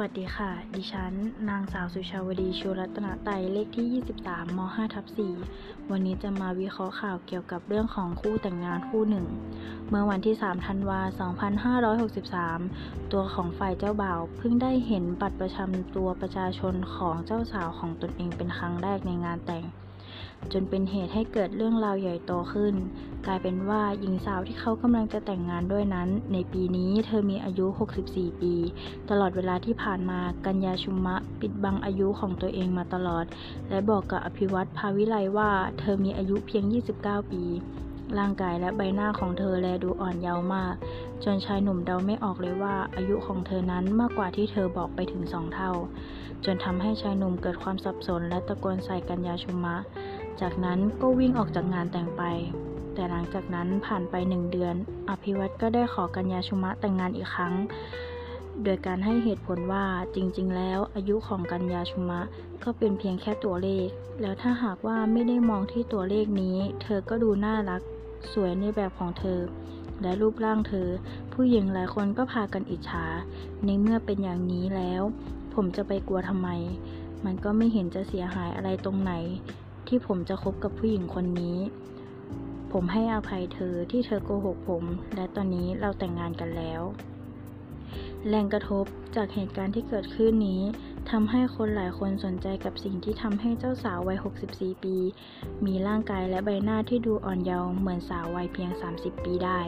วัสดีค่ะ ดิฉัน นางสาวสุชาวดีชูรัตนไตเลขที่ 23ม5ทับ4วันนี้จะมาวิเคราะห์ข่าวเกี่ยวกับเรื่องของคู่แต่งงานคู่หนึ่ง เมื่อวันที่ 3 ธันวา 2563 ตัวของฝ่ายเจ้าบ่าวเพิ่งได้เห็นบัตรประชำตัวประชาชนของเจ้าสาวของตนเองเป็นครั้งแรกในงานแต่ง จนเป็นเหตุให้เกิดเรื่องราวใหญ่โตขึ้น กลายเป็นว่าหญิงสาวที่เขากำลังจะแต่งงานด้วยนั้น ในปีนี้เธอมีอายุ 64 ปี ตลอดเวลาที่ผ่านมากัญญาชุมะปิดบังอายุของตัวเองมาตลอด และบอกกับอภิวัตภาวิไลว่าเธอมีอายุเพียง 29 ปีร่างกายและใบหน้าของเธอแลดูอ่อนเยาว์มาก จนชายหนุ่มเดาไม่ออกเลยว่าอายุของเธอนั้นมากกว่าที่เธอบอกไปถึงสองเท่า จนทำให้ชายหนุ่มเกิดความสับสนและตะโกนใส่กัญญาชุมะ จากนั้นก็วิ่งออกจากงานแต่งไป แต่หลังจากนั้นผ่านไปหนึ่งเดือน อภิวัตก็ได้ขอกัญญาชุมะแต่งงานอีกครั้ง โดยการให้เหตุผลว่าจริงๆ แล้วอายุของกัญญาชุมะก็เป็นเพียงแค่ตัวเลข แล้วถ้าหากว่าไม่ได้มองที่ตัวเลขนี้ เธอก็ดูน่ารักสวยในแบบของเธอ และรูปร่างเธอ ผู้หญิงหลายคนก็พากันอิจฉา ในเมื่อเป็นอย่างนี้แล้ว ผมจะไปกลัวทำไม มันก็ไม่เห็นจะเสียหายอะไรตรงไหน ที่ผมจะคบกับผู้หญิงคนนี้ ผมให้อภัยเธอที่เธอโกหกผม และตอนนี้เราแต่งงานกันแล้ว แรงกระทบจากเหตุการณ์ที่เกิดขึ้นนี้ทำให้คนหลายคนสนใจกับสิ่งที่ทำให้เจ้าสาววัย 64 ปี มีร่างกายและใบหน้าที่ดูอ่อนเยาว์เหมือนสาววัยเพียง 30 ปีได้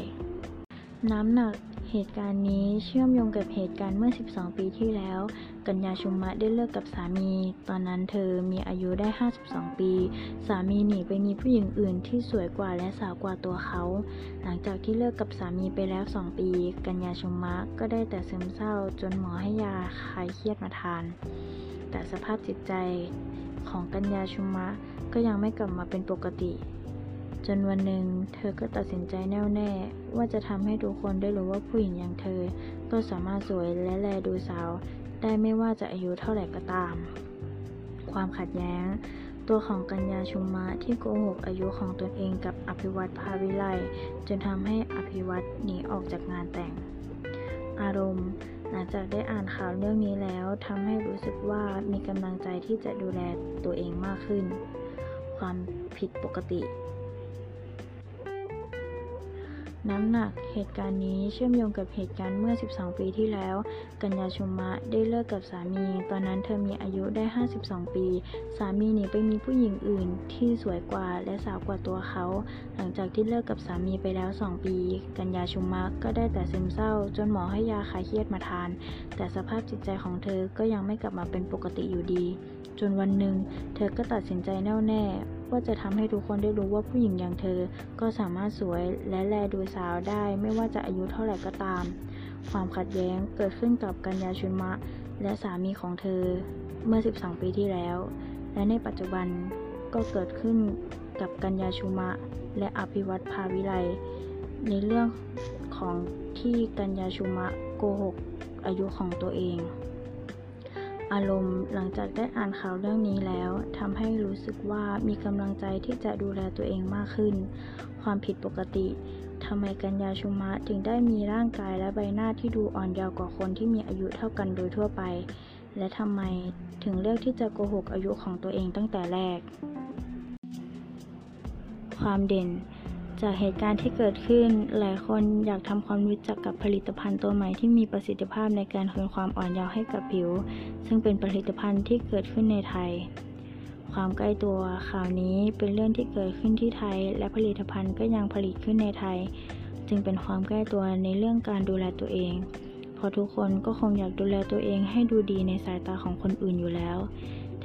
น้ำหนักเหตุการณ์นี้เชื่อมโยงกับเหตุการณ์เมื่อ 12 ปีที่แล้ว กัญญาชุมะได้เลิกกับสามี ตอนนั้นเธอมีอายุได้ 52 ปี สามีหนีไปมีผู้หญิงอื่นที่สวยกว่าและสาวกว่าตัวเขา หลังจากที่เลิกกับสามีไปแล้ว 2 ปี กัญญาชุมะก็ได้แต่ซึมเศร้าจนหมอให้ยาคลายเครียดมาทาน แต่สภาพจิตใจของกัญญาชุมะก็ยังไม่กลับมาเป็นปกติจนวันหนึ่งเธอก็ตัดสินใจแน่วแน่ว่าจะทำให้ทุกคนได้รู้ว่าผู้หญิงอย่างเธอ ก็สามารถสวยและแลดูสาว ได้ไม่ว่าจะอายุเท่าไหร่ก็ตาม ความขัดแย้ง ตัวของกัญญาชุมมะที่โกหกอายุของตนเองกับอภิวัตภาวิไลจนทำให้อภิวัตหนีออกจากงานแต่ง อารมณ์หลังจากได้อ่านข่าวเรื่องนี้แล้วทำให้รู้สึกว่ามีกำลังใจที่จะดูแลตัวเองมากขึ้น ความผิดปกติ น้ำหนักเหตุการณ์นี้เชื่อมโยงกับเหตุการณ์เมื่อ 12 ปีที่แล้ว กัญญาชุมะได้เลิกกับสามี ตอนนั้นเธอมีอายุได้ 52 ปี สามีหนีไปมีผู้หญิงอื่นที่สวยกว่าและสาวกว่าตัวเขา หลังจากที่เลิกกับสามีไปแล้ว 2 ปี กัญญาชุมะก็ได้แต่ซึมเศร้า จนหมอให้ยาคลายเครียดมาทาน แต่สภาพจิตใจของเธอก็ยังไม่กลับมาเป็นปกติอยู่ดี จนวันหนึ่งเธอก็ตัดสินใจแน่วแน่ ว่าจะทำให้ทุกคนได้รู้ว่าผู้หญิงอย่างเธอ ก็สามารถสวยและแลดูสาวได้ ไม่ว่าจะอายุเท่าไหร่ก็ตาม ความขัดแย้งเกิดขึ้นกับกัญญาชุนมะ และสามีของเธอเมื่อ 12 ปีที่แล้ว และในปัจจุบันก็เกิดขึ้นกับกัญญาชุมะ และอภิวัตภาวิไลในเรื่องของที่กัญญาชุมะโกหกอายุของตัวเอง อารมณ์หลังจากได้อ่านข่าวเรื่องนี้แล้วทำให้รู้สึกว่ามีกำลังใจที่จะดูแลตัวเองมากขึ้น ความผิดปกติทำไมกัญญาชุมะถึงได้มีร่างกายและใบหน้าที่ดูอ่อนเยาว์กว่าคนที่มีอายุเท่ากันโดยทั่วไป และทำไมถึงเลือกที่จะโกหกอายุของตัวเองตั้งแต่แรก ความเด่น จากเหตุการณ์ที่เกิดขึ้น หลายคนอยากทำความรู้จักกับผลิตภัณฑ์ตัวใหม่ที่มีประสิทธิภาพในการคืนความอ่อนเยาว์ให้กับผิว ซึ่งเป็นผลิตภัณฑ์ที่เกิดขึ้นในไทย ความใกล้ตัวข่าวนี้เป็นเรื่องที่เกิดขึ้นที่ไทย และผลิตภัณฑ์ก็ยังผลิตขึ้นในไทย จึงเป็นความใกล้ตัวในเรื่องการดูแลตัวเองเพราะทุกคนก็คงอยากดูแลตัวเองให้ดูดีในสายตาของคนอื่นอยู่แล้ว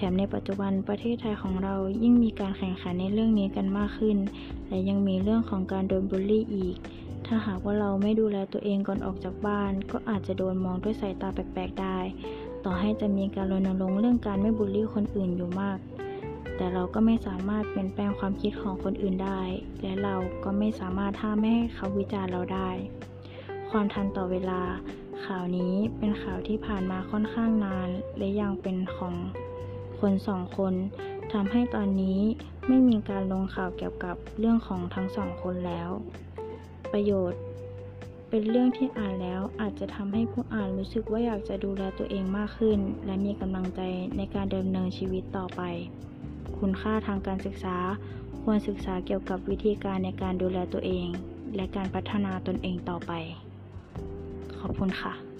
ถมในปัจจุบันประเทศไทยของเรายิ่งมีการแข่งขันในเรื่องนี้กันมากขึ้น และยังมีเรื่องของการโดนบูลลี่อีก ถ้าหากว่าเราไม่ดูแลตัวเองก่อนออกจากบ้าน ก็อาจจะโดนมองด้วยสายตาแปลกๆได้ ต่อให้จะมีการรณรงค์เรื่องการไม่บูลลี่คนอื่นอยู่มาก แต่เราก็ไม่สามารถเปลี่ยนแปลงความคิดของคนอื่นได้ และเราก็ไม่สามารถห้ามไม่ให้เขาวิจารณ์เราได้ ความทันต่อเวลา ข่าวนี้เป็นข่าวที่ผ่านมาค่อนข้างนาน และยังเป็นของ คนสองคนทำให้ตอนนี้ไม่มีการลงข่าวเกี่ยวกับเรื่องของทั้งสองคนแล้ว ประโยชน์ เป็นเรื่องที่อ่านแล้วอาจจะทำให้ผู้อ่านรู้สึกว่าอยากจะดูแลตัวเองมากขึ้น และมีกำลังใจในการดำเนินชีวิตต่อไป คุณค่าทางการศึกษาควรศึกษาเกี่ยวกับวิธีการในการดูแลตัวเอง และการพัฒนาตนเองต่อไป ขอบคุณค่ะ